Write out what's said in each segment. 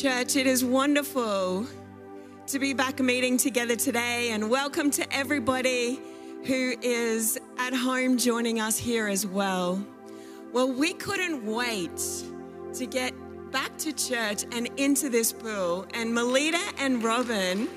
Church, it is wonderful to be back meeting together today, and welcome to everybody who is at home joining us here as well. Well, we couldn't wait to get back to church and into this pool, and Melita and Robin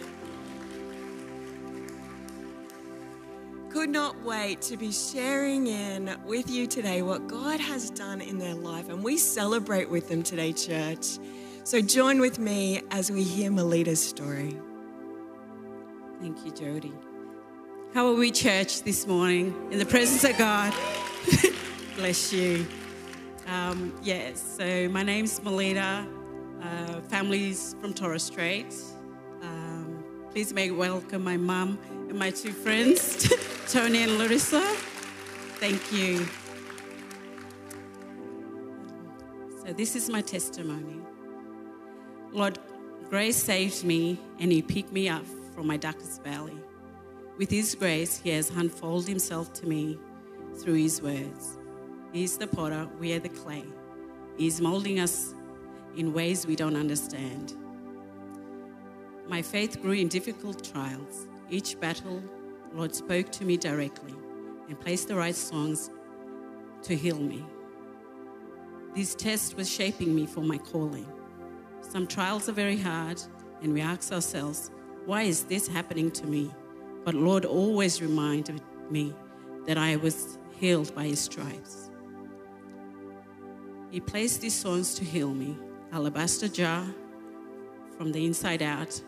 could not wait to be sharing in with you today what God has done in their life, and we celebrate with them today, church. So join with me as we hear Melita's story. Thank you, Jody. How are we, church, this morning in the presence of God? Bless you. Um, yes, so my name's Melita. Uh, family's from Torres Strait. Um, please make welcome my mum and my two friends, Tony and Larissa. Thank you. So, this is my testimony. Lord, grace saved me and He picked me up from my darkest valley. With His grace, He has unfolded Himself to me through His words. He is the potter, we are the clay. He is molding us in ways we don't understand. My faith grew in difficult trials. Each battle, Lord spoke to me directly and placed the right songs to heal me. This test was shaping me for my calling. Some trials are very hard, and we ask ourselves, why is this happening to me? But Lord always reminded me that I was healed by his stripes. He placed these songs to heal me, alabaster jar from the inside out,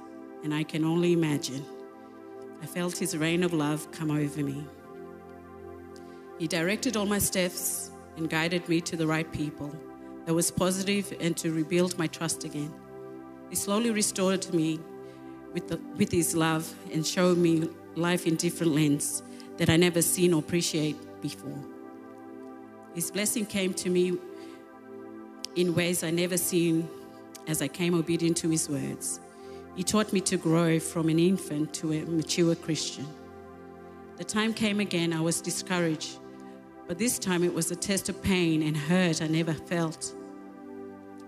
and I can only imagine. I felt his rain of love come over me. He directed all my steps and guided me to the right people that was positive and to rebuild my trust again. He slowly restored me with, the, with his love and showed me life in different lens that I never seen or appreciate before. His blessing came to me in ways I never seen as I came obedient to his words. He taught me to grow from an infant to a mature Christian. The time came again, I was discouraged, but this time it was a test of pain and hurt I never felt.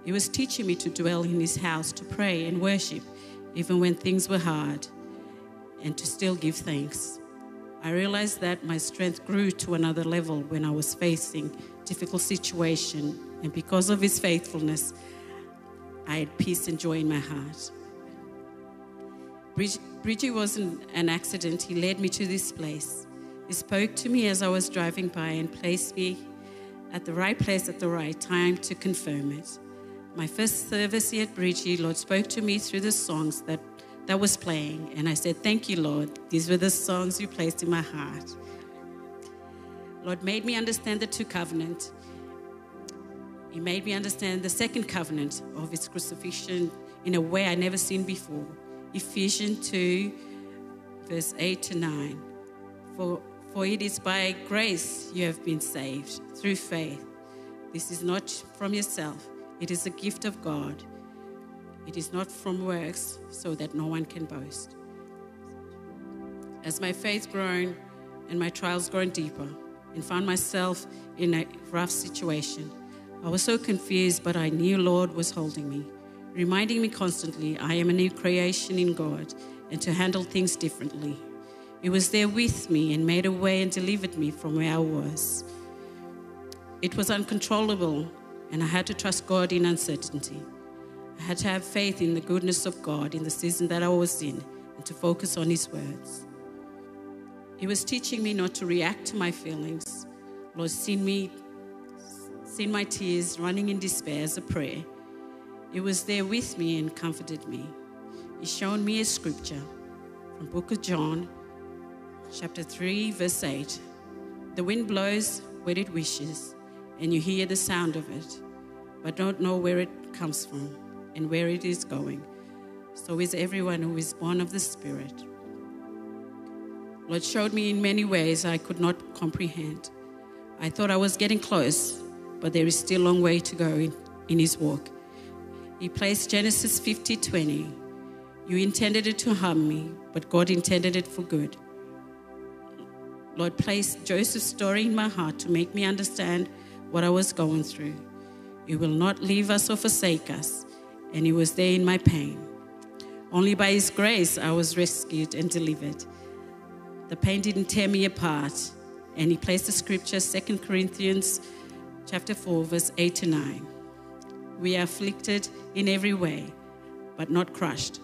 He was teaching me to dwell in his house, to pray and worship, even when things were hard, and to still give thanks. I realized that my strength grew to another level when I was facing difficult situation, and because of his faithfulness, I had peace and joy in my heart. Bridgie wasn't an accident. He led me to this place. He spoke to me as I was driving by and placed me at the right place at the right time to confirm it. My first service here at Bridgie, Lord spoke to me through the songs that, that was playing. And I said, Thank you, Lord. These were the songs you placed in my heart. Lord made me understand the two covenant. He made me understand the second covenant of his crucifixion in a way I never seen before. Ephesians 2, verse 8 to 9. For, for it is by grace you have been saved through faith. This is not from yourself, it is a gift of God. It is not from works, so that no one can boast. As my faith grown and my trials grown deeper, and found myself in a rough situation, I was so confused, but I knew Lord was holding me reminding me constantly I am a new creation in God and to handle things differently. He was there with me and made a way and delivered me from where I was. It was uncontrollable, and I had to trust God in uncertainty. I had to have faith in the goodness of God in the season that I was in and to focus on His words. He was teaching me not to react to my feelings. Lord, seen me, seen my tears running in despair as a prayer he was there with me and comforted me. He showed me a scripture from book of John, chapter 3, verse 8. The wind blows where it wishes, and you hear the sound of it, but don't know where it comes from and where it is going. So is everyone who is born of the Spirit. Lord showed me in many ways I could not comprehend. I thought I was getting close, but there is still a long way to go in, in His walk. He placed Genesis 50 20. You intended it to harm me, but God intended it for good. Lord placed Joseph's story in my heart to make me understand what I was going through. You will not leave us or forsake us, and He was there in my pain. Only by His grace I was rescued and delivered. The pain didn't tear me apart, and He placed the scripture, 2 Corinthians chapter 4, verse 8 to 9. We are afflicted in every way, but not crushed,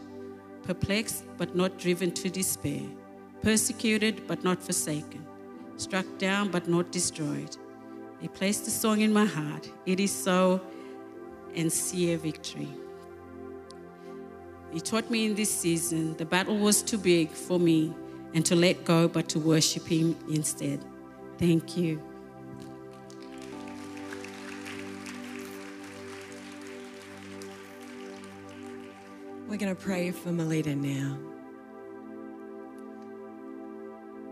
perplexed, but not driven to despair, persecuted, but not forsaken, struck down, but not destroyed. He placed a song in my heart. It is so, and see a victory. He taught me in this season the battle was too big for me and to let go, but to worship Him instead. Thank you. We're going to pray for Melita now.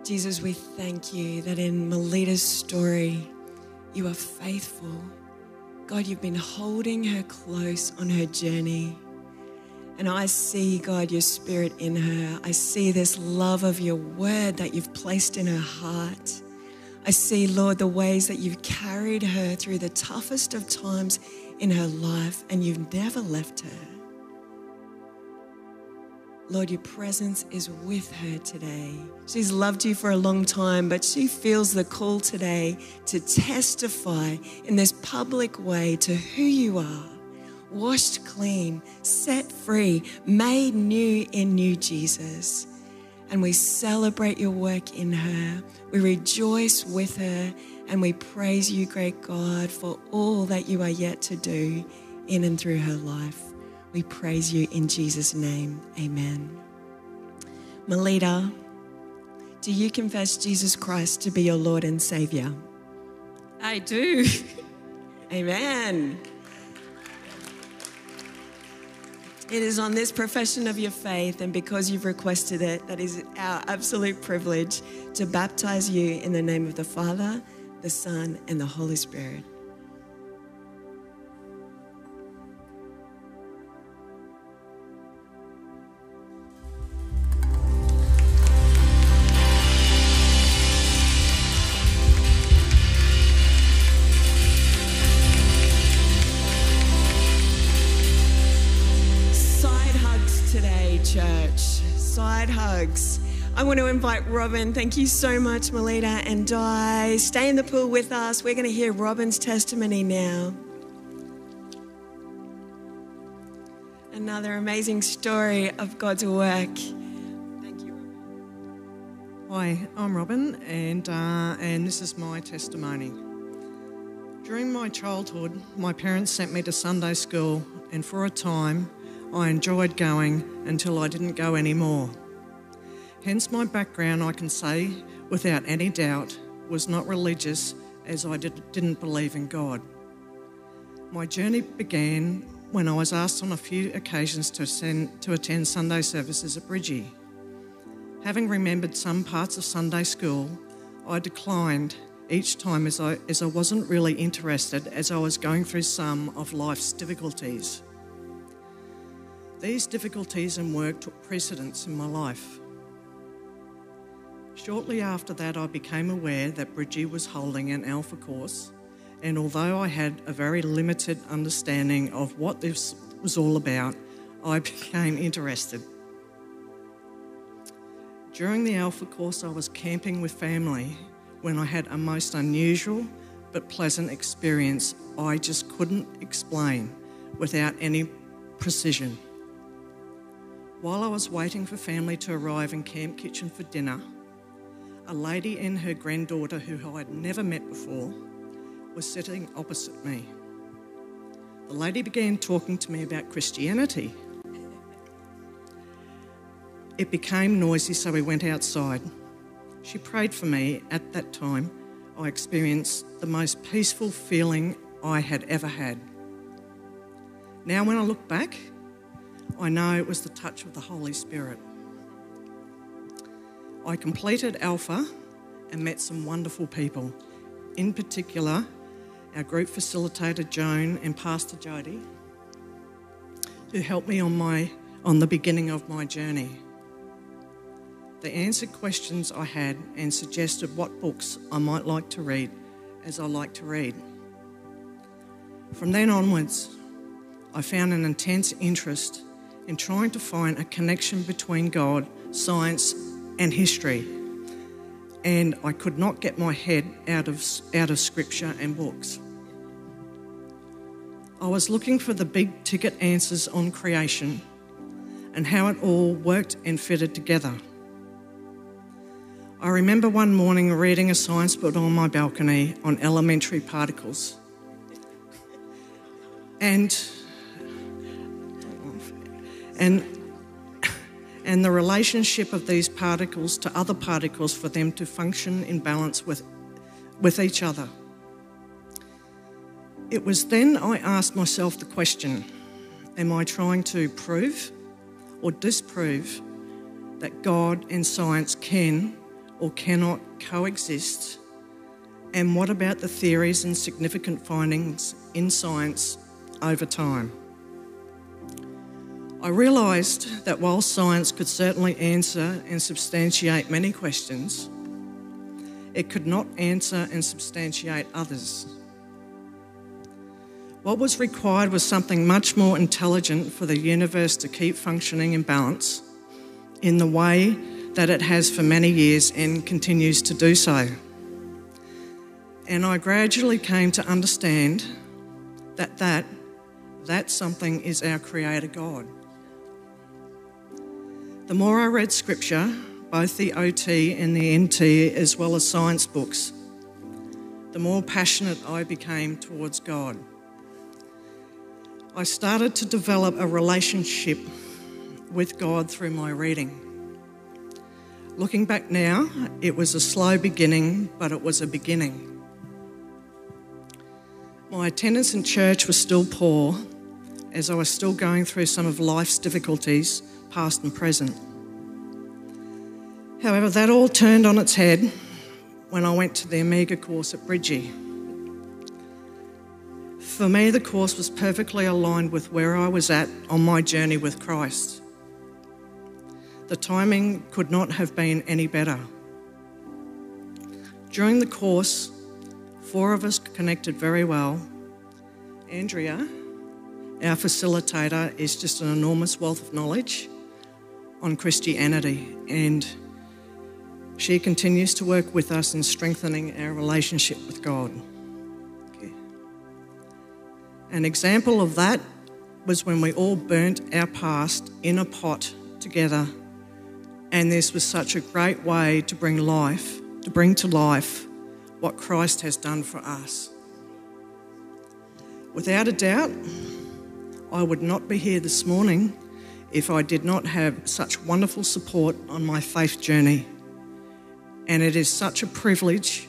Jesus, we thank you that in Melita's story, you are faithful. God, you've been holding her close on her journey. And I see, God, your spirit in her. I see this love of your word that you've placed in her heart. I see, Lord, the ways that you've carried her through the toughest of times in her life, and you've never left her. Lord, your presence is with her today. She's loved you for a long time, but she feels the call today to testify in this public way to who you are washed clean, set free, made new in new Jesus. And we celebrate your work in her. We rejoice with her and we praise you, great God, for all that you are yet to do in and through her life. We praise you in Jesus' name. Amen. Melita, do you confess Jesus Christ to be your Lord and Savior? I do. Amen. It is on this profession of your faith, and because you've requested it, that is our absolute privilege to baptize you in the name of the Father, the Son, and the Holy Spirit. I want to invite Robin. Thank you so much, Melita and Di. Stay in the pool with us. We're going to hear Robin's testimony now. Another amazing story of God's work. Thank you, Robin. Hi, I'm Robin, and uh, and this is my testimony. During my childhood, my parents sent me to Sunday school, and for a time, I enjoyed going until I didn't go anymore. Hence, my background, I can say without any doubt, was not religious, as I did, didn't believe in God. My journey began when I was asked on a few occasions to, send, to attend Sunday services at Bridgie. Having remembered some parts of Sunday school, I declined each time as I, as I wasn't really interested as I was going through some of life's difficulties. These difficulties and work took precedence in my life. Shortly after that, I became aware that Bridgie was holding an Alpha course, and although I had a very limited understanding of what this was all about, I became interested. During the Alpha course, I was camping with family when I had a most unusual but pleasant experience I just couldn't explain without any precision. While I was waiting for family to arrive in Camp Kitchen for dinner, a lady and her granddaughter, who I had never met before, was sitting opposite me. The lady began talking to me about Christianity. It became noisy, so we went outside. She prayed for me. At that time, I experienced the most peaceful feeling I had ever had. Now, when I look back, I know it was the touch of the Holy Spirit. I completed Alpha and met some wonderful people. In particular, our group facilitator Joan and Pastor Jody, who helped me on my on the beginning of my journey. They answered questions I had and suggested what books I might like to read as I like to read. From then onwards, I found an intense interest in trying to find a connection between God, science, and history. And I could not get my head out of, out of scripture and books. I was looking for the big ticket answers on creation and how it all worked and fitted together. I remember one morning reading a science book on my balcony on elementary particles. And and and the relationship of these particles to other particles for them to function in balance with, with each other. It was then I asked myself the question Am I trying to prove or disprove that God and science can or cannot coexist? And what about the theories and significant findings in science over time? I realised that while science could certainly answer and substantiate many questions, it could not answer and substantiate others. What was required was something much more intelligent for the universe to keep functioning in balance in the way that it has for many years and continues to do so. And I gradually came to understand that that, that something is our Creator God. The more I read scripture, both the OT and the NT, as well as science books, the more passionate I became towards God. I started to develop a relationship with God through my reading. Looking back now, it was a slow beginning, but it was a beginning. My attendance in church was still poor, as I was still going through some of life's difficulties, past and present. However, that all turned on its head when I went to the Omega course at Bridgie. For me, the course was perfectly aligned with where I was at on my journey with Christ. The timing could not have been any better. During the course, four of us connected very well. Andrea, our facilitator, is just an enormous wealth of knowledge on Christianity, and she continues to work with us in strengthening our relationship with God. An example of that was when we all burnt our past in a pot together. And this was such a great way to bring life, to bring to life what Christ has done for us. Without a doubt, I would not be here this morning if I did not have such wonderful support on my faith journey. And it is such a privilege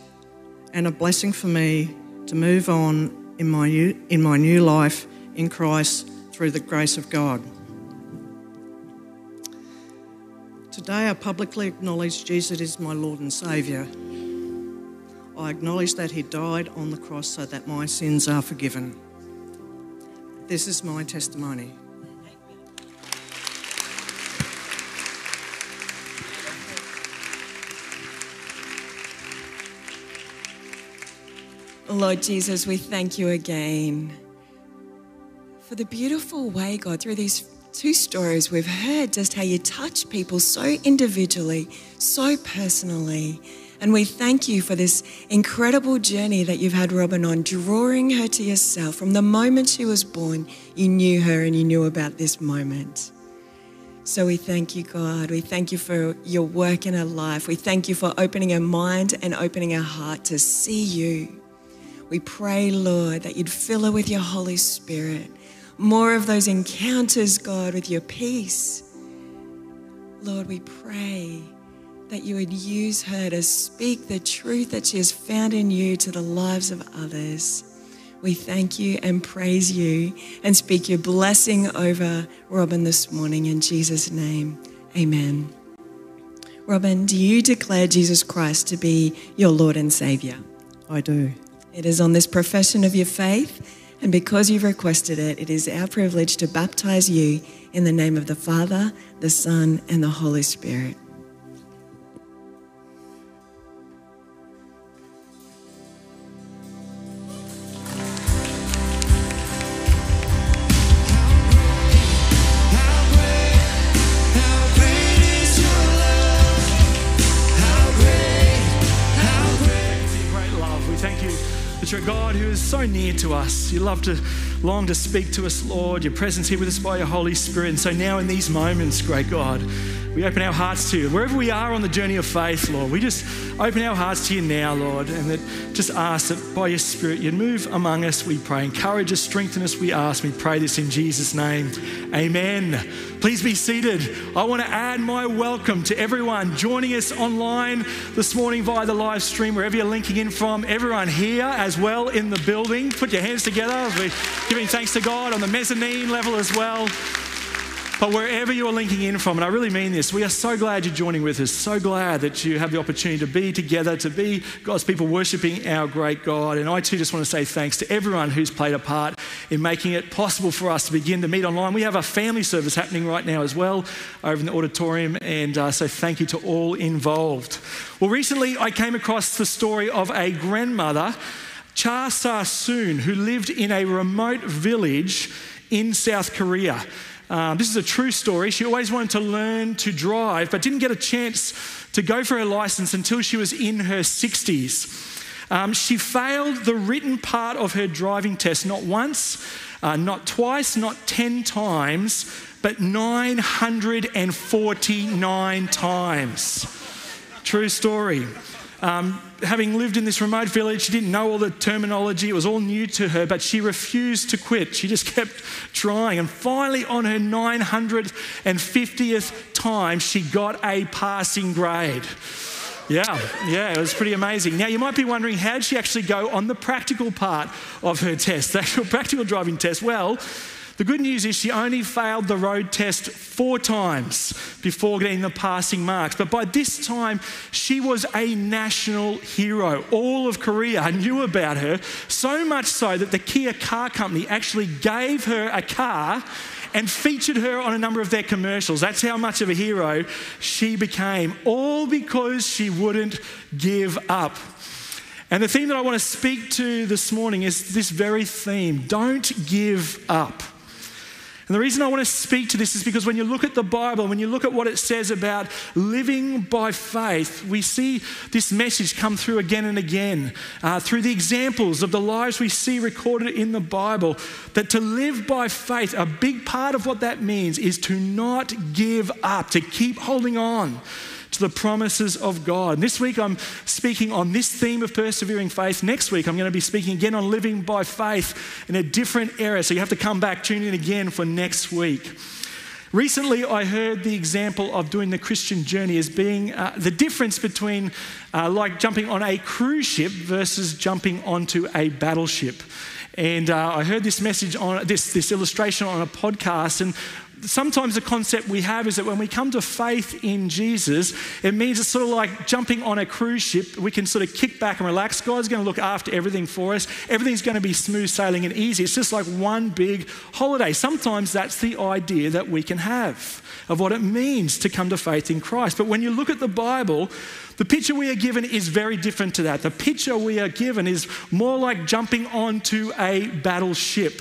and a blessing for me to move on in my, new, in my new life in Christ through the grace of God. Today, I publicly acknowledge Jesus is my Lord and Saviour. I acknowledge that He died on the cross so that my sins are forgiven. This is my testimony. Lord Jesus, we thank you again for the beautiful way, God, through these two stories we've heard just how you touch people so individually, so personally. And we thank you for this incredible journey that you've had Robin on, drawing her to yourself. From the moment she was born, you knew her and you knew about this moment. So we thank you, God. We thank you for your work in her life. We thank you for opening her mind and opening her heart to see you. We pray, Lord, that you'd fill her with your Holy Spirit. More of those encounters, God, with your peace. Lord, we pray that you would use her to speak the truth that she has found in you to the lives of others. We thank you and praise you and speak your blessing over Robin this morning in Jesus' name. Amen. Robin, do you declare Jesus Christ to be your Lord and Savior? I do. It is on this profession of your faith, and because you've requested it, it is our privilege to baptize you in the name of the Father, the Son, and the Holy Spirit. God, to us. You love to long to speak to us, Lord. Your presence here with us by your Holy Spirit. And so now, in these moments, great God, we open our hearts to you. Wherever we are on the journey of faith, Lord, we just open our hearts to you now, Lord, and that just ask that by your Spirit you'd move among us, we pray. Encourage us, strengthen us, we ask. We pray this in Jesus' name. Amen. Please be seated. I want to add my welcome to everyone joining us online this morning via the live stream, wherever you're linking in from. Everyone here as well in the building. Put your hands together. We're giving thanks to God on the mezzanine level as well. But wherever you're linking in from, and I really mean this, we are so glad you're joining with us. So glad that you have the opportunity to be together, to be God's people worshiping our great God. And I too just want to say thanks to everyone who's played a part in making it possible for us to begin to meet online. We have a family service happening right now as well over in the auditorium. And uh, so thank you to all involved. Well, recently I came across the story of a grandmother, Cha Sa Soon, who lived in a remote village in South Korea. Um, this is a true story. She always wanted to learn to drive, but didn't get a chance to go for her license until she was in her 60s. Um, she failed the written part of her driving test not once, uh, not twice, not 10 times, but 949 times. True story. Um, having lived in this remote village, she didn't know all the terminology. It was all new to her, but she refused to quit. She just kept trying. And finally, on her 950th time, she got a passing grade. Yeah, yeah, it was pretty amazing. Now, you might be wondering, how did she actually go on the practical part of her test, the actual practical driving test? Well, the good news is she only failed the road test four times before getting the passing marks. But by this time, she was a national hero. All of Korea knew about her, so much so that the Kia Car Company actually gave her a car and featured her on a number of their commercials. That's how much of a hero she became, all because she wouldn't give up. And the theme that I want to speak to this morning is this very theme don't give up. And the reason I want to speak to this is because when you look at the Bible, when you look at what it says about living by faith, we see this message come through again and again uh, through the examples of the lives we see recorded in the Bible. That to live by faith, a big part of what that means is to not give up, to keep holding on to the promises of God. This week I'm speaking on this theme of persevering faith. Next week I'm going to be speaking again on living by faith in a different area. So you have to come back, tune in again for next week. Recently, I heard the example of doing the Christian journey as being uh, the difference between uh, like jumping on a cruise ship versus jumping onto a battleship. And uh, I heard this message on this, this illustration on a podcast, and sometimes the concept we have is that when we come to faith in Jesus, it means it's sort of like jumping on a cruise ship. We can sort of kick back and relax. God's going to look after everything for us. Everything's going to be smooth sailing and easy. It's just like one big holiday. Sometimes that's the idea that we can have of what it means to come to faith in Christ. But when you look at the Bible, the picture we are given is very different to that. The picture we are given is more like jumping onto a battleship.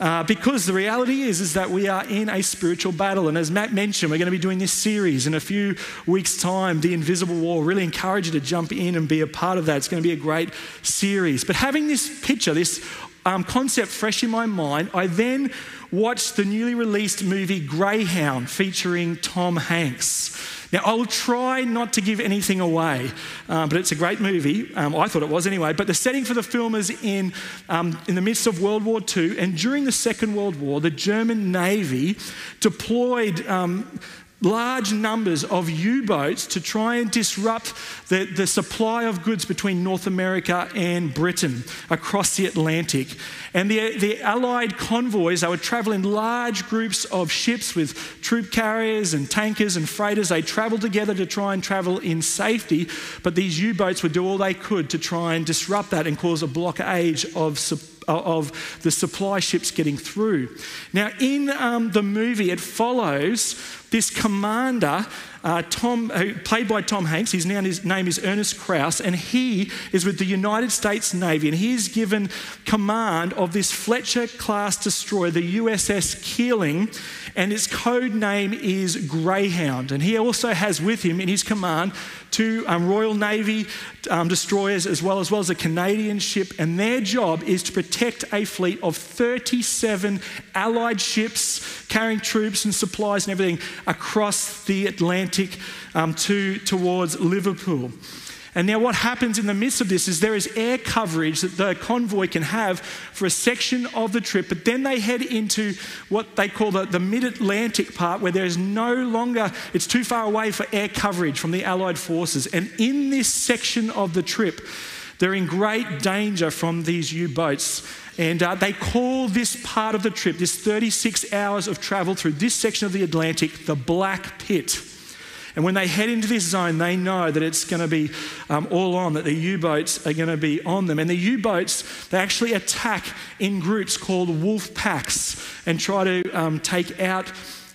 Uh, because the reality is, is that we are in a spiritual battle. And as Matt mentioned, we're going to be doing this series in a few weeks' time, The Invisible War. Really encourage you to jump in and be a part of that. It's going to be a great series. But having this picture, this um, concept fresh in my mind, I then watched the newly released movie Greyhound featuring Tom Hanks. Now, I will try not to give anything away, um, but it's a great movie. Um, I thought it was anyway. But the setting for the film is in, um, in the midst of World War II, and during the Second World War, the German Navy deployed um, large numbers of U boats to try and disrupt the, the supply of goods between North America and Britain across the Atlantic. And the, the Allied convoys, they would travel in large groups of ships with troop carriers and tankers and freighters. They traveled together to try and travel in safety, but these U boats would do all they could to try and disrupt that and cause a blockade of supply of the supply ships getting through. Now, in um, the movie, it follows this commander, uh, Tom, played by Tom Hanks, his, his name is Ernest Krause, and he is with the United States Navy, and he's given command of this Fletcher class destroyer, the USS Keeling, and its code name is Greyhound. And he also has with him in his command two um, Royal Navy um, destroyers as well, as well as a Canadian ship, and their job is to protect a fleet of 37 Allied ships carrying troops and supplies and everything across the Atlantic um, to, towards Liverpool. And now, what happens in the midst of this is there is air coverage that the convoy can have for a section of the trip, but then they head into what they call the, the mid Atlantic part where there is no longer, it's too far away for air coverage from the Allied forces. And in this section of the trip, they're in great danger from these U boats. And uh, they call this part of the trip, this 36 hours of travel through this section of the Atlantic, the Black Pit. And when they head into this zone, they know that it's going to be um, all on, that the U boats are going to be on them. And the U boats, they actually attack in groups called wolf packs and try to um, take out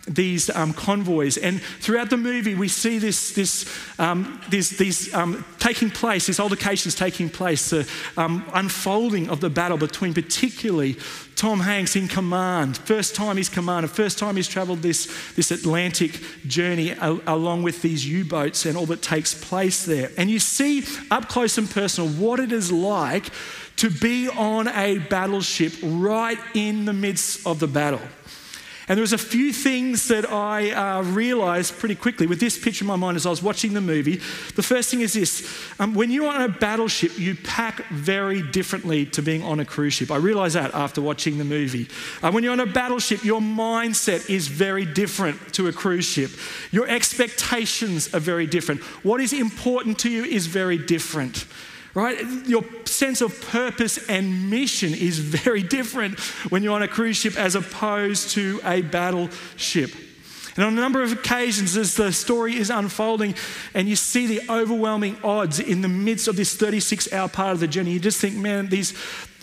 these um, convoys. And throughout the movie, we see this, this, um, this these um, taking place, these altercations taking place, the um, unfolding of the battle between particularly Tom Hanks in command, first time he's commanded, first time he's traveled this, this Atlantic journey a, along with these U boats and all that takes place there. And you see up close and personal what it is like to be on a battleship right in the midst of the battle. And there was a few things that I uh, realized pretty quickly with this picture in my mind as I was watching the movie. The first thing is this um, when you're on a battleship, you pack very differently to being on a cruise ship. I realized that after watching the movie. Uh, when you're on a battleship, your mindset is very different to a cruise ship. Your expectations are very different. What is important to you is very different right? Your sense of purpose and mission is very different when you're on a cruise ship as opposed to a battleship. And on a number of occasions, as the story is unfolding and you see the overwhelming odds in the midst of this 36 hour part of the journey, you just think, man, these,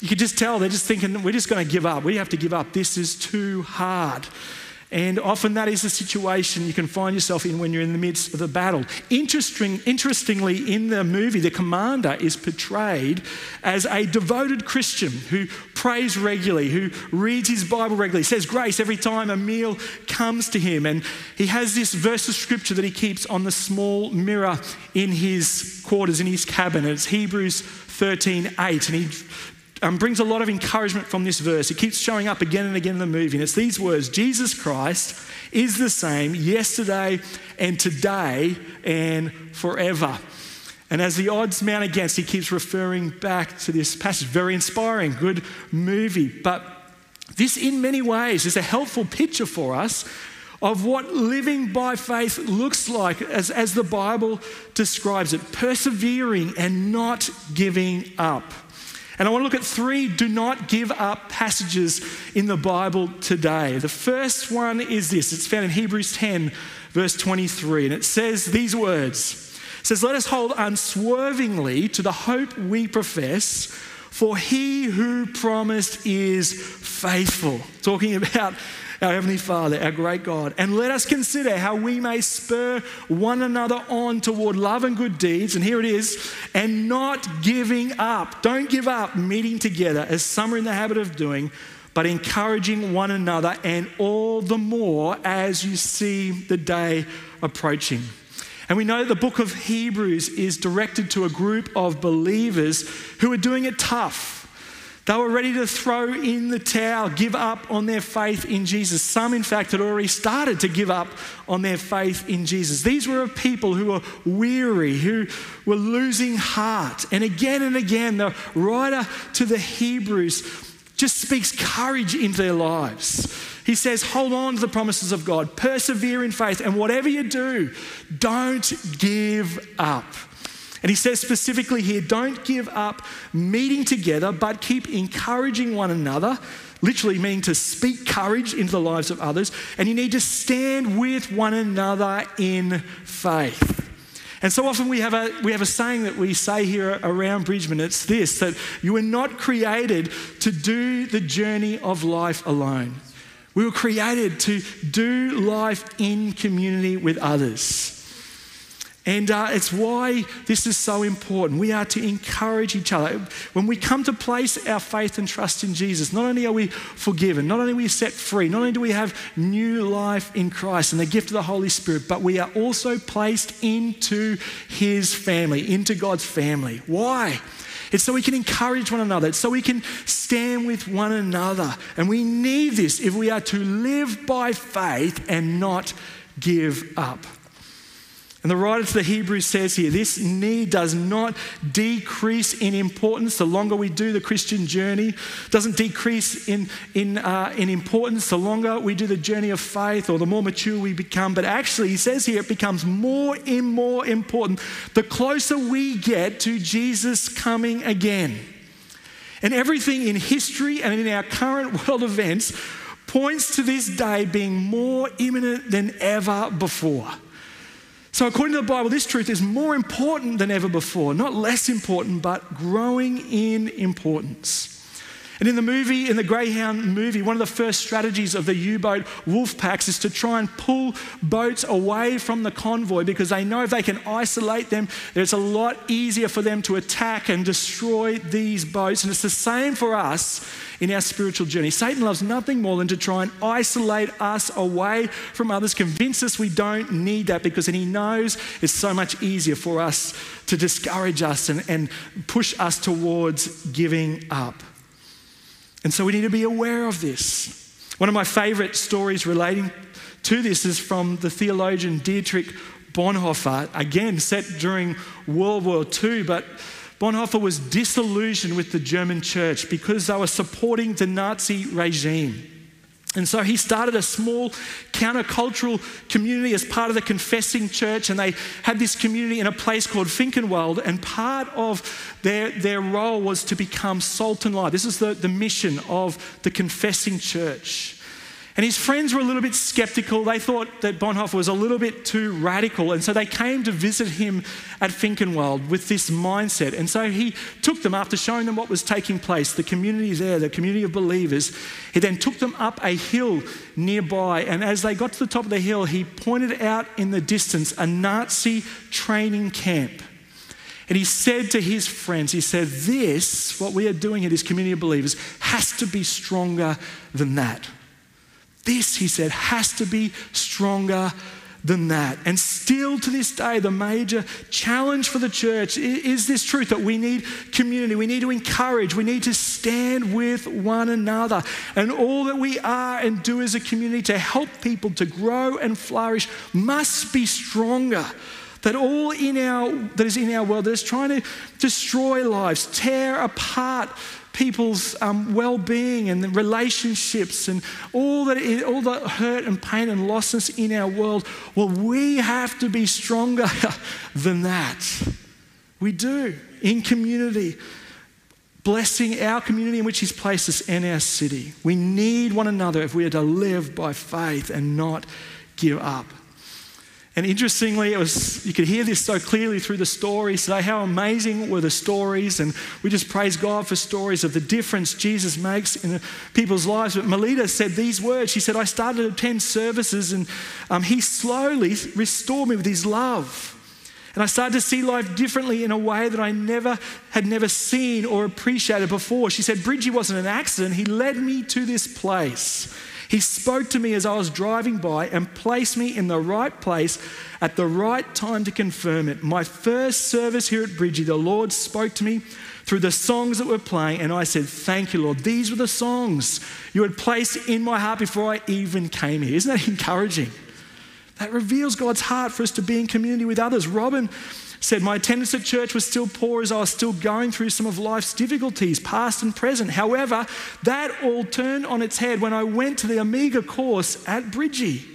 you could just tell they're just thinking, we're just going to give up. We have to give up. This is too hard. And often that is the situation you can find yourself in when you're in the midst of a battle. Interesting, interestingly, in the movie, the commander is portrayed as a devoted Christian who prays regularly, who reads his Bible regularly, says grace every time a meal comes to him. And he has this verse of scripture that he keeps on the small mirror in his quarters, in his cabin. It's Hebrews 13 8. And he um, brings a lot of encouragement from this verse. It keeps showing up again and again in the movie. And it's these words Jesus Christ is the same yesterday and today and forever. And as the odds mount against, he keeps referring back to this passage. Very inspiring, good movie. But this, in many ways, is a helpful picture for us of what living by faith looks like as, as the Bible describes it persevering and not giving up. And I want to look at three do not give up passages in the Bible today. The first one is this it's found in Hebrews 10, verse 23, and it says these words It says, Let us hold unswervingly to the hope we profess, for he who promised is faithful. Talking about our Heavenly Father, our great God. And let us consider how we may spur one another on toward love and good deeds. And here it is, and not giving up. Don't give up meeting together as some are in the habit of doing, but encouraging one another, and all the more as you see the day approaching. And we know that the book of Hebrews is directed to a group of believers who are doing it tough they were ready to throw in the towel, give up on their faith in Jesus. Some, in fact, had already started to give up on their faith in Jesus. These were of people who were weary, who were losing heart. And again and again, the writer to the Hebrews just speaks courage into their lives. He says, Hold on to the promises of God, persevere in faith, and whatever you do, don't give up. And he says specifically here don't give up meeting together, but keep encouraging one another, literally meaning to speak courage into the lives of others. And you need to stand with one another in faith. And so often we have, a, we have a saying that we say here around Bridgeman. It's this that you were not created to do the journey of life alone. We were created to do life in community with others. And uh, it's why this is so important. We are to encourage each other. When we come to place our faith and trust in Jesus, not only are we forgiven, not only are we set free, not only do we have new life in Christ and the gift of the Holy Spirit, but we are also placed into His family, into God's family. Why? It's so we can encourage one another. It's so we can stand with one another. And we need this if we are to live by faith and not give up. And the writer to the Hebrews says here this need does not decrease in importance the longer we do the Christian journey, doesn't decrease in, in, uh, in importance the longer we do the journey of faith or the more mature we become. But actually, he says here it becomes more and more important the closer we get to Jesus coming again. And everything in history and in our current world events points to this day being more imminent than ever before. So, according to the Bible, this truth is more important than ever before. Not less important, but growing in importance. And in the movie, in the Greyhound movie, one of the first strategies of the U boat wolf packs is to try and pull boats away from the convoy because they know if they can isolate them, it's a lot easier for them to attack and destroy these boats. And it's the same for us in our spiritual journey. Satan loves nothing more than to try and isolate us away from others, convince us we don't need that because then he knows it's so much easier for us to discourage us and, and push us towards giving up. And so we need to be aware of this. One of my favorite stories relating to this is from the theologian Dietrich Bonhoeffer, again set during World War II, but Bonhoeffer was disillusioned with the German church because they were supporting the Nazi regime. And so he started a small countercultural community as part of the confessing church, and they had this community in a place called Finkenwald. And part of their, their role was to become salt and light. This is the, the mission of the confessing church. And his friends were a little bit skeptical. They thought that Bonhoeffer was a little bit too radical. And so they came to visit him at Finkenwald with this mindset. And so he took them, after showing them what was taking place, the community there, the community of believers, he then took them up a hill nearby. And as they got to the top of the hill, he pointed out in the distance a Nazi training camp. And he said to his friends, he said, This, what we are doing here, this community of believers, has to be stronger than that. He said, has to be stronger than that. And still to this day, the major challenge for the church is this truth that we need community, we need to encourage, we need to stand with one another. And all that we are and do as a community to help people to grow and flourish must be stronger. That all in our that is in our world that is trying to destroy lives, tear apart people's um, well-being and the relationships and all that all the hurt and pain and losses in our world. Well we have to be stronger than that. We do in community blessing our community in which he's placed us in our city. We need one another if we are to live by faith and not give up and interestingly, it was, you could hear this so clearly through the stories today. How amazing were the stories. And we just praise God for stories of the difference Jesus makes in people's lives. But Melita said these words. She said, I started to attend services and um, he slowly restored me with his love. And I started to see life differently in a way that I never had never seen or appreciated before. She said, Bridgie wasn't an accident. He led me to this place. He spoke to me as I was driving by and placed me in the right place at the right time to confirm it. My first service here at Bridgie, the Lord spoke to me through the songs that were playing, and I said, Thank you, Lord. These were the songs you had placed in my heart before I even came here. Isn't that encouraging? That reveals God's heart for us to be in community with others. Robin said, My attendance at church was still poor as I was still going through some of life's difficulties, past and present. However, that all turned on its head when I went to the Omega course at Bridgie.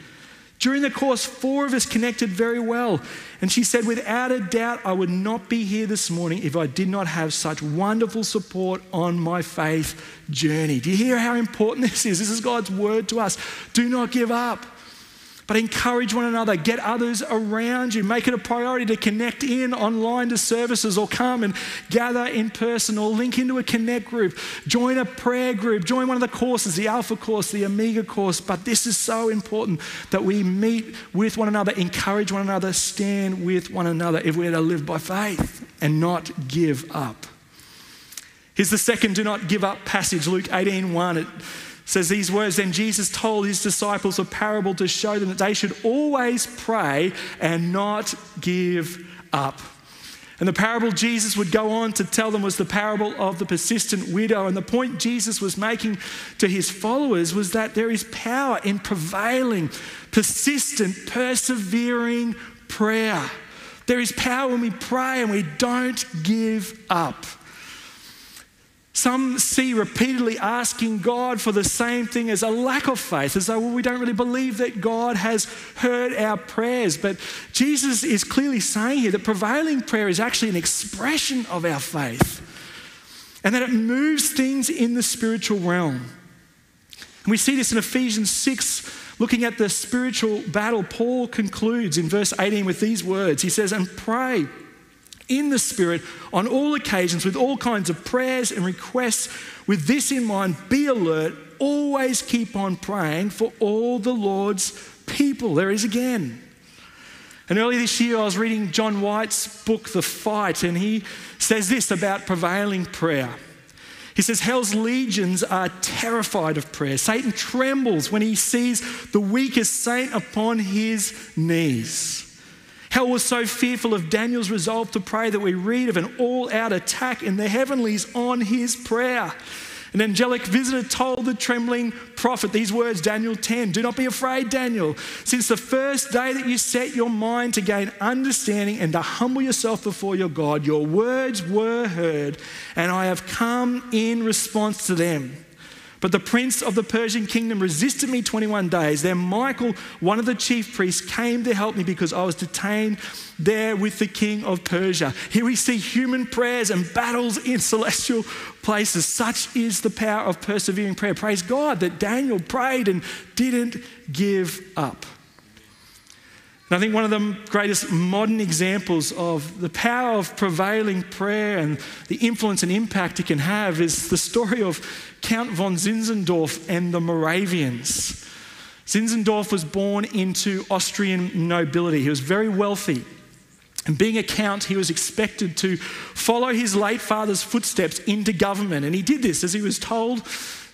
During the course, four of us connected very well. And she said, Without a doubt, I would not be here this morning if I did not have such wonderful support on my faith journey. Do you hear how important this is? This is God's word to us. Do not give up. But encourage one another, get others around you, make it a priority to connect in online to services or come and gather in person or link into a connect group, join a prayer group, join one of the courses, the Alpha course, the Omega course. But this is so important that we meet with one another, encourage one another, stand with one another if we're to live by faith and not give up. Here's the second do not give up passage, Luke 18 1. It says these words Then Jesus told his disciples a parable to show them that they should always pray and not give up. And the parable Jesus would go on to tell them was the parable of the persistent widow. And the point Jesus was making to his followers was that there is power in prevailing, persistent, persevering prayer. There is power when we pray and we don't give up. Some see repeatedly asking God for the same thing as a lack of faith, as though well, we don't really believe that God has heard our prayers. But Jesus is clearly saying here that prevailing prayer is actually an expression of our faith and that it moves things in the spiritual realm. And we see this in Ephesians 6, looking at the spiritual battle. Paul concludes in verse 18 with these words He says, And pray in the Spirit on all occasions with all kinds of prayers and requests. With this in mind, be alert, always keep on praying for all the Lord's people. There is again. And earlier this year, I was reading John White's book, The Fight, and he says this about prevailing prayer. He says, Hell's legions are terrified of prayer. Satan trembles when he sees the weakest saint upon his knees. Hell was so fearful of Daniel's resolve to pray that we read of an all out attack in the heavenlies on his prayer. An angelic visitor told the trembling prophet these words, Daniel 10 Do not be afraid, Daniel. Since the first day that you set your mind to gain understanding and to humble yourself before your God, your words were heard, and I have come in response to them. But the prince of the Persian kingdom resisted me 21 days. Then Michael, one of the chief priests, came to help me because I was detained there with the king of Persia. Here we see human prayers and battles in celestial places. Such is the power of persevering prayer. Praise God that Daniel prayed and didn't give up. And I think one of the greatest modern examples of the power of prevailing prayer and the influence and impact it can have is the story of Count von Zinzendorf and the Moravians. Zinzendorf was born into Austrian nobility. He was very wealthy. And being a count, he was expected to follow his late father's footsteps into government. And he did this as he was told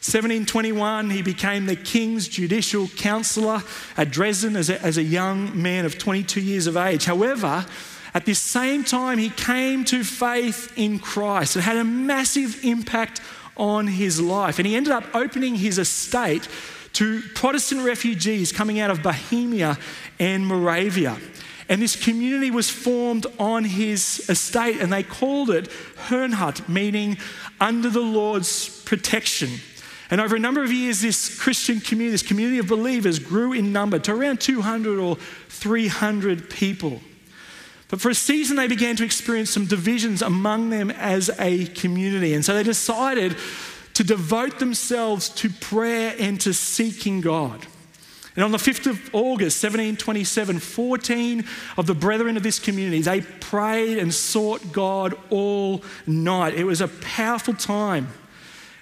1721, he became the king's judicial counselor at Dresden as a, as a young man of 22 years of age. However, at this same time, he came to faith in Christ. It had a massive impact on his life. And he ended up opening his estate to Protestant refugees coming out of Bohemia and Moravia. And this community was formed on his estate, and they called it Herrnhut, meaning under the Lord's protection. And over a number of years, this Christian community, this community of believers, grew in number to around 200 or 300 people. But for a season, they began to experience some divisions among them as a community. And so they decided to devote themselves to prayer and to seeking God. And on the 5th of August, 1727, 14 of the brethren of this community, they prayed and sought God all night. It was a powerful time.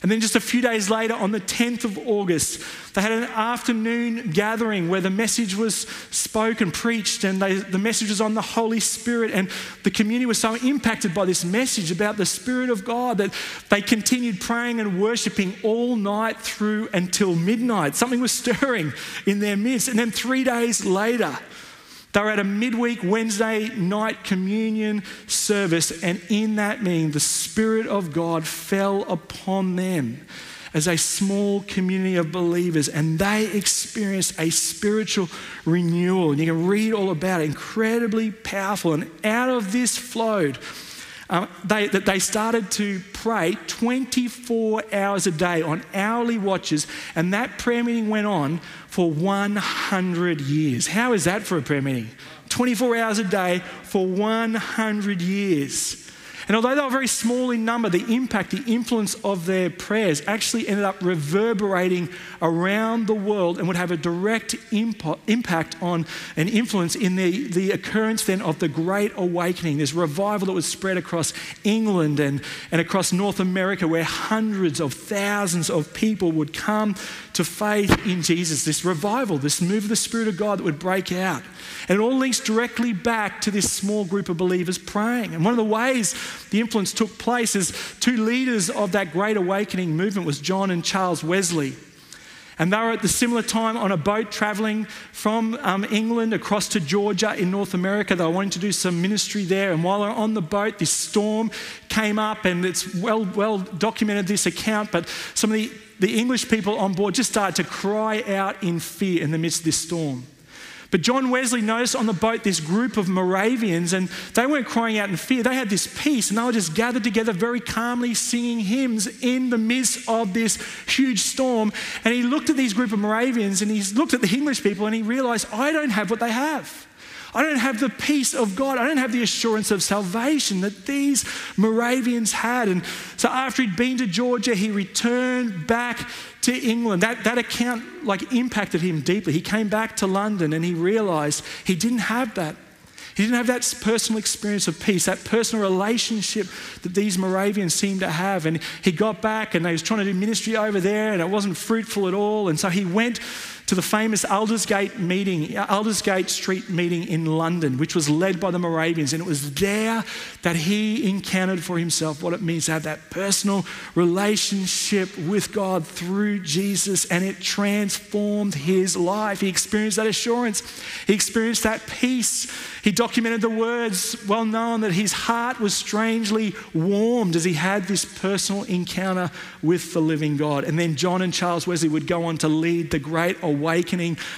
And then just a few days later, on the 10th of August, they had an afternoon gathering where the message was spoken, preached, and they, the message was on the Holy Spirit. And the community was so impacted by this message about the Spirit of God that they continued praying and worshiping all night through until midnight. Something was stirring in their midst. And then three days later, they were at a midweek Wednesday night communion service, and in that meeting, the Spirit of God fell upon them as a small community of believers, and they experienced a spiritual renewal. And you can read all about it, incredibly powerful. And out of this flowed um, they, they started to pray 24 hours a day on hourly watches, and that prayer meeting went on for 100 years. How is that for a prayer meeting? 24 hours a day for 100 years. And although they were very small in number, the impact, the influence of their prayers actually ended up reverberating around the world and would have a direct impact on and influence in the, the occurrence then of the Great Awakening, this revival that was spread across England and, and across North America, where hundreds of thousands of people would come to faith in Jesus. This revival, this move of the Spirit of God that would break out. And it all links directly back to this small group of believers praying. And one of the ways the influence took place is two leaders of that great awakening movement was John and Charles Wesley. And they were at the similar time on a boat traveling from um, England across to Georgia in North America. They were wanting to do some ministry there. And while they're on the boat, this storm came up, and it's well, well documented this account. But some of the, the English people on board just started to cry out in fear in the midst of this storm. But John Wesley noticed on the boat this group of Moravians, and they weren't crying out in fear. They had this peace, and they were just gathered together very calmly singing hymns in the midst of this huge storm. And he looked at these group of Moravians and he looked at the English people and he realized, I don't have what they have. I don't have the peace of God. I don't have the assurance of salvation that these Moravians had. And so after he'd been to Georgia, he returned back to England. That, that account like impacted him deeply. He came back to London and he realized he didn't have that. He didn't have that personal experience of peace, that personal relationship that these Moravians seemed to have. And he got back and he was trying to do ministry over there and it wasn't fruitful at all. And so he went to the famous Aldersgate meeting, Aldersgate Street meeting in London, which was led by the Moravians. And it was there that he encountered for himself what it means to have that personal relationship with God through Jesus. And it transformed his life. He experienced that assurance, he experienced that peace. He documented the words, well known, that his heart was strangely warmed as he had this personal encounter with the living God. And then John and Charles Wesley would go on to lead the great awakening,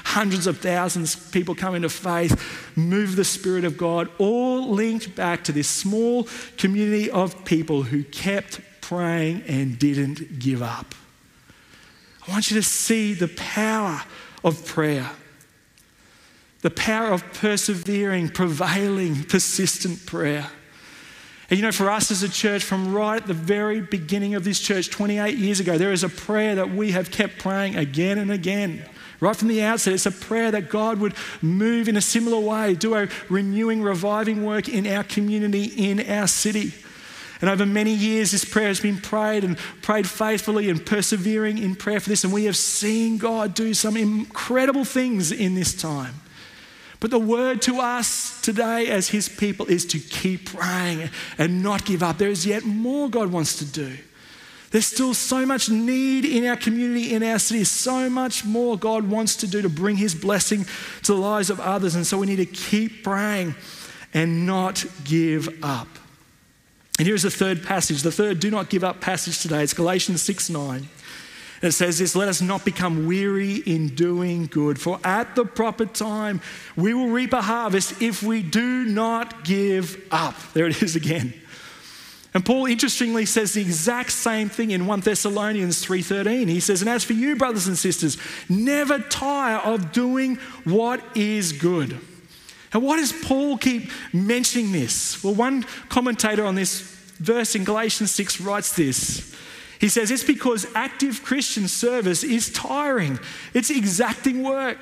hundreds of thousands of people come into faith, move the Spirit of God, all linked back to this small community of people who kept praying and didn't give up. I want you to see the power of prayer, the power of persevering, prevailing, persistent prayer. And you know, for us as a church, from right at the very beginning of this church 28 years ago, there is a prayer that we have kept praying again and again. Right from the outset, it's a prayer that God would move in a similar way, do a renewing, reviving work in our community, in our city. And over many years, this prayer has been prayed and prayed faithfully and persevering in prayer for this. And we have seen God do some incredible things in this time. But the word to us today as His people is to keep praying and not give up. There is yet more God wants to do. There's still so much need in our community, in our city, so much more God wants to do to bring His blessing to the lives of others. And so we need to keep praying and not give up. And here's the third passage, the third do not give up passage today. It's Galatians 6 9. And it says this Let us not become weary in doing good, for at the proper time we will reap a harvest if we do not give up. There it is again. And Paul interestingly says the exact same thing in 1 Thessalonians 3:13. He says, "And as for you brothers and sisters, never tire of doing what is good." And why does Paul keep mentioning this? Well, one commentator on this verse in Galatians 6 writes this. He says, It's because active Christian service is tiring, it's exacting work.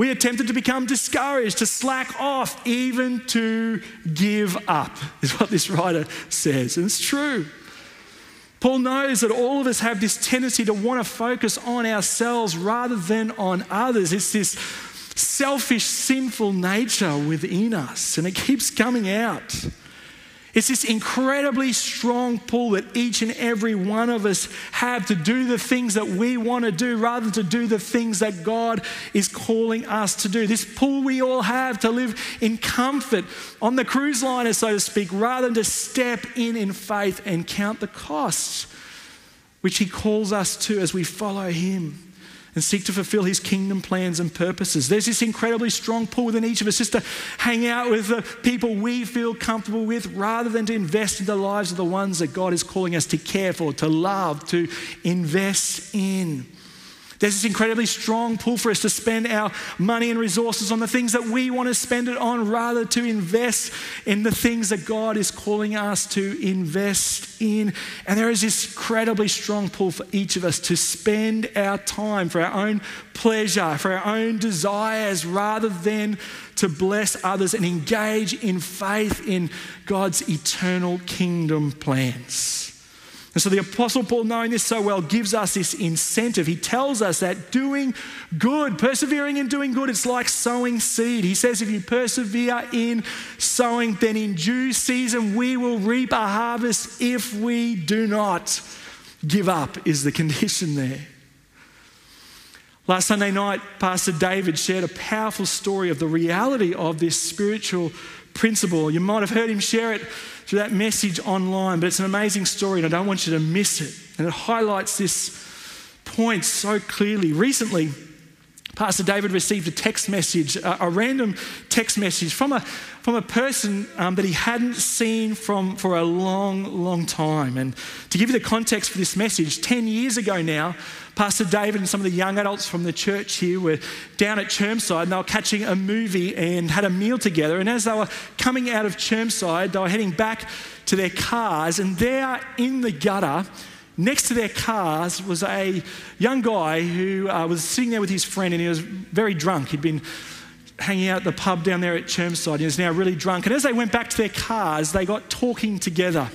We are tempted to become discouraged, to slack off, even to give up, is what this writer says. And it's true. Paul knows that all of us have this tendency to want to focus on ourselves rather than on others. It's this selfish, sinful nature within us, and it keeps coming out. It's this incredibly strong pull that each and every one of us have to do the things that we want to do rather than to do the things that God is calling us to do. This pull we all have to live in comfort on the cruise liner, so to speak, rather than to step in in faith and count the costs, which He calls us to as we follow Him and seek to fulfill his kingdom plans and purposes. There's this incredibly strong pull within each of us just to hang out with the people we feel comfortable with rather than to invest in the lives of the ones that God is calling us to care for, to love, to invest in. There's this incredibly strong pull for us to spend our money and resources on the things that we want to spend it on rather to invest in the things that God is calling us to invest in. And there is this incredibly strong pull for each of us to spend our time for our own pleasure, for our own desires, rather than to bless others and engage in faith in God's eternal kingdom plans. And so the Apostle Paul, knowing this so well, gives us this incentive. He tells us that doing good, persevering in doing good, it's like sowing seed. He says, if you persevere in sowing, then in due season we will reap a harvest if we do not give up, is the condition there. Last Sunday night, Pastor David shared a powerful story of the reality of this spiritual principle. You might have heard him share it through that message online, but it's an amazing story and I don't want you to miss it. And it highlights this point so clearly. Recently, Pastor David received a text message, a, a random text message from a, from a person um, that he hadn't seen from, for a long, long time. And to give you the context for this message, 10 years ago now, Pastor David and some of the young adults from the church here were down at Chermside and they were catching a movie and had a meal together. And as they were coming out of Chermside, they were heading back to their cars, and there in the gutter, next to their cars, was a young guy who uh, was sitting there with his friend and he was very drunk. He'd been hanging out at the pub down there at Chermside. He was now really drunk. And as they went back to their cars, they got talking together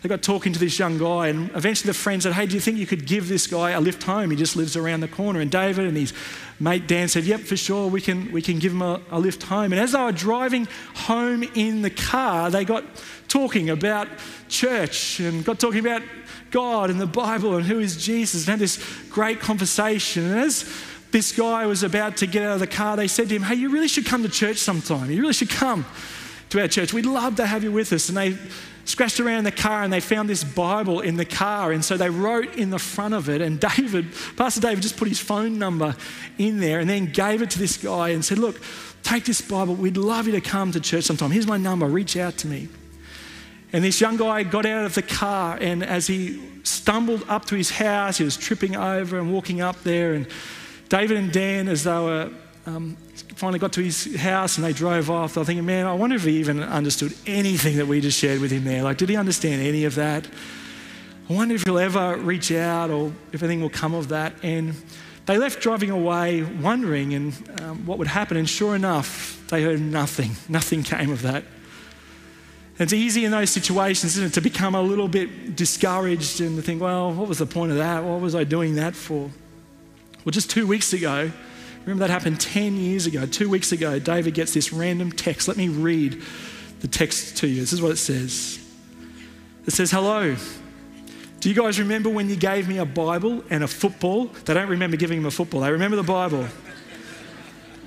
they got talking to this young guy, and eventually the friend said, Hey, do you think you could give this guy a lift home? He just lives around the corner. And David and his mate Dan said, Yep, for sure, we can, we can give him a, a lift home. And as they were driving home in the car, they got talking about church and got talking about God and the Bible and who is Jesus and had this great conversation. And as this guy was about to get out of the car, they said to him, Hey, you really should come to church sometime. You really should come to our church. We'd love to have you with us. And they scratched around the car and they found this Bible in the car. And so they wrote in the front of it. And David, Pastor David, just put his phone number in there and then gave it to this guy and said, Look, take this Bible. We'd love you to come to church sometime. Here's my number. Reach out to me. And this young guy got out of the car, and as he stumbled up to his house, he was tripping over and walking up there. And David and Dan, as they were um, finally got to his house and they drove off, they were thinking, man, I wonder if he even understood anything that we just shared with him there. Like, did he understand any of that? I wonder if he'll ever reach out or if anything will come of that. And they left driving away wondering and um, what would happen. And sure enough, they heard nothing. Nothing came of that. It's easy in those situations, isn't it, to become a little bit discouraged and to think, well, what was the point of that? What was I doing that for? Well, just two weeks ago, Remember that happened 10 years ago. Two weeks ago, David gets this random text. Let me read the text to you. This is what it says It says, Hello. Do you guys remember when you gave me a Bible and a football? They don't remember giving him a football, they remember the Bible.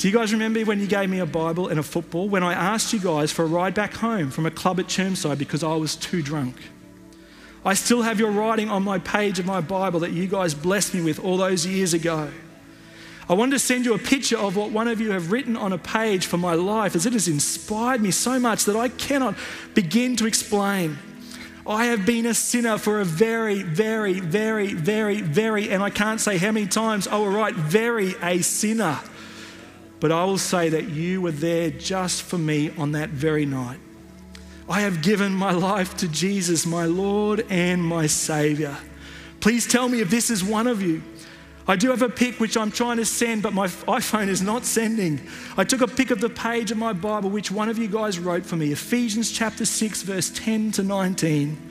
Do you guys remember when you gave me a Bible and a football? When I asked you guys for a ride back home from a club at Chermside because I was too drunk? I still have your writing on my page of my Bible that you guys blessed me with all those years ago. I wanted to send you a picture of what one of you have written on a page for my life, as it has inspired me so much that I cannot begin to explain. I have been a sinner for a very, very, very, very, very, and I can't say how many times I will write very a sinner. But I will say that you were there just for me on that very night. I have given my life to Jesus, my Lord and my Savior. Please tell me if this is one of you. I do have a pic which I'm trying to send, but my iPhone is not sending. I took a pic of the page of my Bible which one of you guys wrote for me Ephesians chapter 6, verse 10 to 19.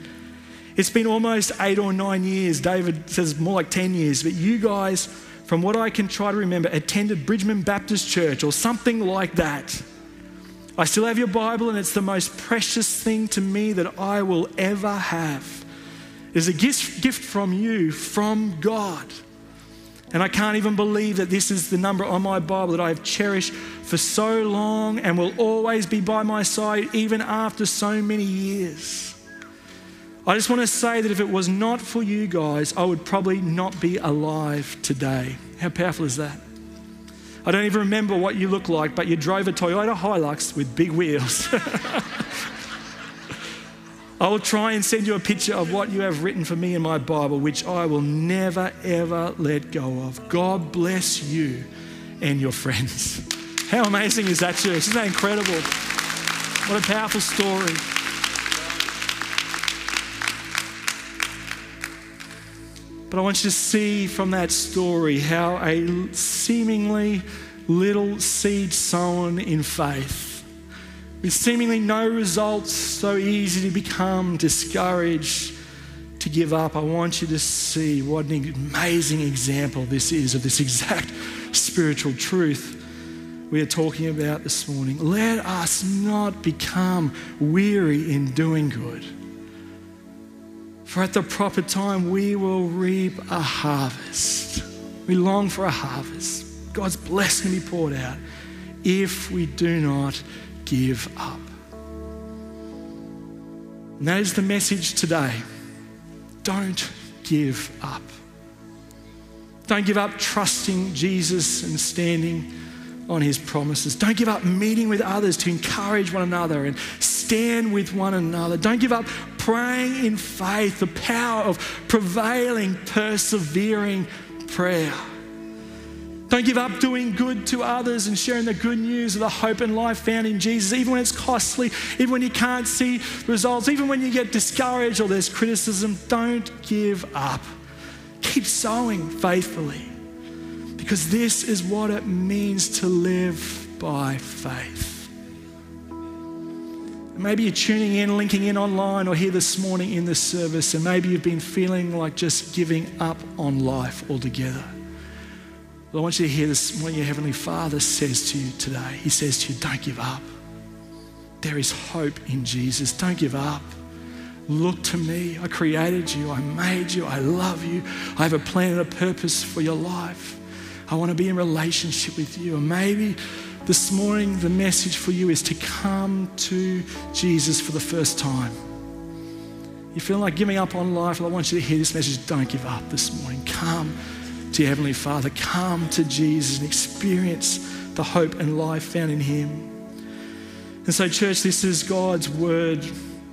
It's been almost eight or nine years. David says more like 10 years, but you guys, from what I can try to remember, attended Bridgeman Baptist Church or something like that. I still have your Bible, and it's the most precious thing to me that I will ever have. It's a gift, gift from you, from God. And I can't even believe that this is the number on my Bible that I have cherished for so long and will always be by my side even after so many years. I just want to say that if it was not for you guys, I would probably not be alive today. How powerful is that? I don't even remember what you look like, but you drove a Toyota Hilux with big wheels. I will try and send you a picture of what you have written for me in my Bible, which I will never, ever let go of. God bless you and your friends. How amazing is that, church? Isn't that incredible? What a powerful story. But I want you to see from that story how a seemingly little seed sown in faith, with seemingly no results, so easy to become discouraged, to give up. I want you to see what an amazing example this is of this exact spiritual truth we are talking about this morning. Let us not become weary in doing good. For at the proper time, we will reap a harvest. We long for a harvest. God's blessing be poured out if we do not give up. And that is the message today. Don't give up. Don't give up trusting Jesus and standing on his promises. Don't give up meeting with others to encourage one another and stand with one another. Don't give up praying in faith, the power of prevailing, persevering prayer. Don't give up doing good to others and sharing the good news of the hope and life found in Jesus, even when it's costly, even when you can't see results, even when you get discouraged or there's criticism. Don't give up. Keep sowing faithfully because this is what it means to live by faith. Maybe you're tuning in, linking in online, or here this morning in the service, and maybe you've been feeling like just giving up on life altogether. I want you to hear this morning your Heavenly Father says to you today. He says to you, Don't give up. There is hope in Jesus. Don't give up. Look to me. I created you. I made you. I love you. I have a plan and a purpose for your life. I want to be in relationship with you. And maybe this morning the message for you is to come to Jesus for the first time. You feel like giving up on life? Well, I want you to hear this message. Don't give up this morning. Come to your Heavenly Father. Come to Jesus and experience the hope and life found in Him. And so, church, this is God's word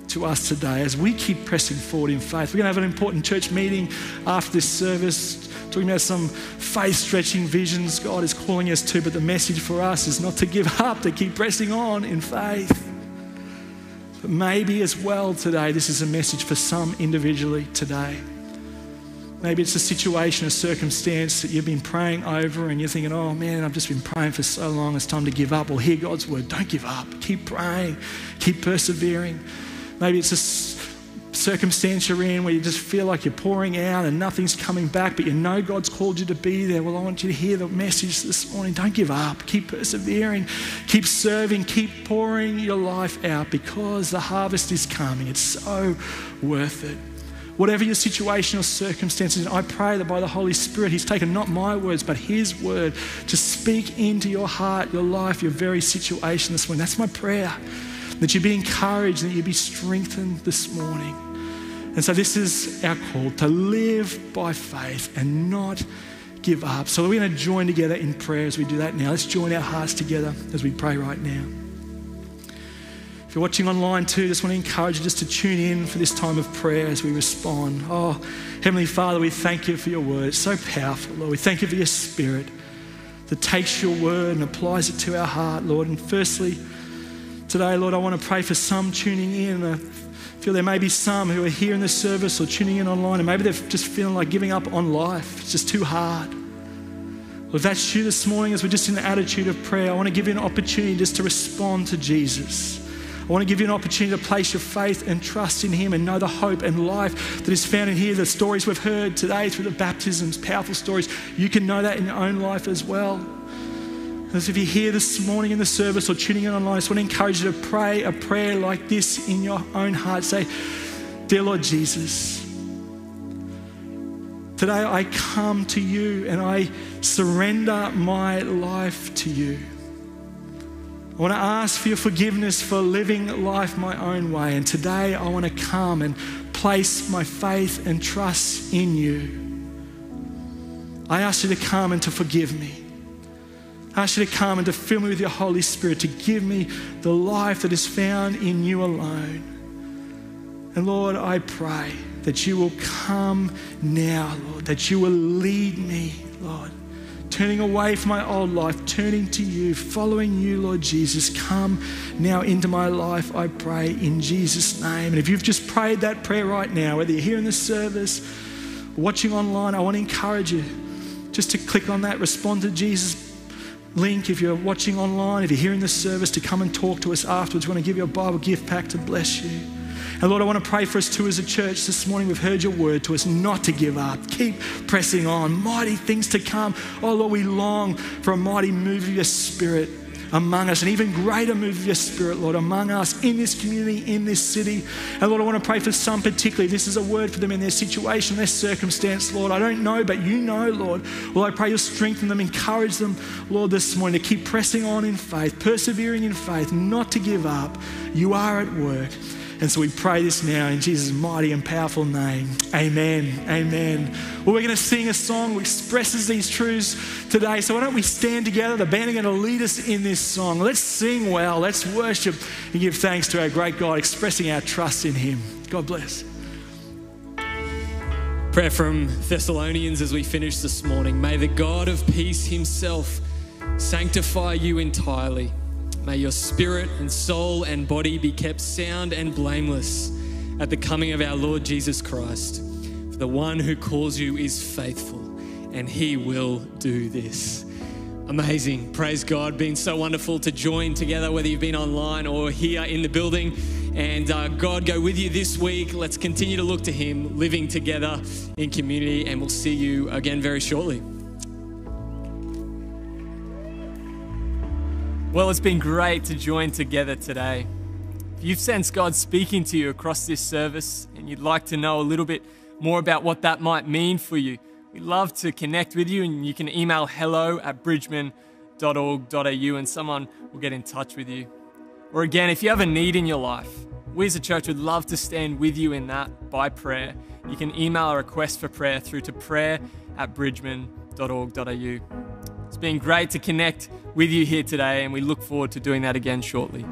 to us today as we keep pressing forward in faith. We're going to have an important church meeting after this service talking about some faith stretching visions God is calling us to, but the message for us is not to give up, to keep pressing on in faith. But maybe as well today, this is a message for some individually today. Maybe it's a situation, a circumstance that you've been praying over and you're thinking, oh man, I've just been praying for so long, it's time to give up. Well, hear God's word. Don't give up. Keep praying, keep persevering. Maybe it's a circumstance you're in where you just feel like you're pouring out and nothing's coming back, but you know God's called you to be there. Well, I want you to hear the message this morning. Don't give up. Keep persevering. Keep serving. Keep pouring your life out because the harvest is coming. It's so worth it. Whatever your situation or circumstances, I pray that by the Holy Spirit, He's taken not my words, but His word to speak into your heart, your life, your very situation this morning. That's my prayer. That you be encouraged, that you be strengthened this morning. And so, this is our call to live by faith and not give up. So, we're going to join together in prayer as we do that now. Let's join our hearts together as we pray right now. If you're watching online too, just want to encourage you just to tune in for this time of prayer as we respond. Oh, Heavenly Father, we thank you for your word. It's so powerful, Lord. We thank you for your spirit that takes your word and applies it to our heart, Lord. And firstly, today, Lord, I want to pray for some tuning in. Feel there may be some who are here in the service or tuning in online, and maybe they're just feeling like giving up on life. It's just too hard. Well, if that's you this morning, as we're just in the attitude of prayer, I want to give you an opportunity just to respond to Jesus. I want to give you an opportunity to place your faith and trust in Him and know the hope and life that is found in here. The stories we've heard today through the baptisms, powerful stories, you can know that in your own life as well. As if you're here this morning in the service or tuning in online, I just want to encourage you to pray a prayer like this in your own heart. Say, Dear Lord Jesus, today I come to you and I surrender my life to you. I want to ask for your forgiveness for living life my own way. And today I want to come and place my faith and trust in you. I ask you to come and to forgive me. I ask you to come and to fill me with your Holy Spirit, to give me the life that is found in you alone. And Lord, I pray that you will come now, Lord, that you will lead me, Lord. Turning away from my old life, turning to you, following you, Lord Jesus. Come now into my life, I pray, in Jesus' name. And if you've just prayed that prayer right now, whether you're here in the service, watching online, I want to encourage you just to click on that, respond to Jesus link if you're watching online, if you're here in the service, to come and talk to us afterwards. We want to give you a Bible gift pack to bless you. And Lord, I want to pray for us too as a church this morning. We've heard your word to us not to give up. Keep pressing on. Mighty things to come. Oh Lord, we long for a mighty move of your spirit among us, an even greater move of your spirit, Lord, among us in this community, in this city. And Lord, I want to pray for some particularly. This is a word for them in their situation, their circumstance, Lord. I don't know, but you know, Lord. Well, I pray you'll strengthen them, encourage them, Lord, this morning to keep pressing on in faith, persevering in faith, not to give up. You are at work. And so we pray this now in Jesus' mighty and powerful name. Amen. Amen. Well, we're going to sing a song that expresses these truths today. So why don't we stand together? The band are going to lead us in this song. Let's sing well. Let's worship and give thanks to our great God, expressing our trust in Him. God bless. Prayer from Thessalonians as we finish this morning. May the God of peace Himself sanctify you entirely May your spirit and soul and body be kept sound and blameless at the coming of our Lord Jesus Christ. For the one who calls you is faithful, and he will do this. Amazing. Praise God. Been so wonderful to join together, whether you've been online or here in the building. And uh, God go with you this week. Let's continue to look to Him, living together in community, and we'll see you again very shortly. Well, it's been great to join together today. If you've sensed God speaking to you across this service and you'd like to know a little bit more about what that might mean for you, we'd love to connect with you and you can email hello at bridgeman.org.au and someone will get in touch with you. Or again, if you have a need in your life, we as a church would love to stand with you in that by prayer. You can email a request for prayer through to prayer at bridgeman.org.au. It's been great to connect with you here today, and we look forward to doing that again shortly.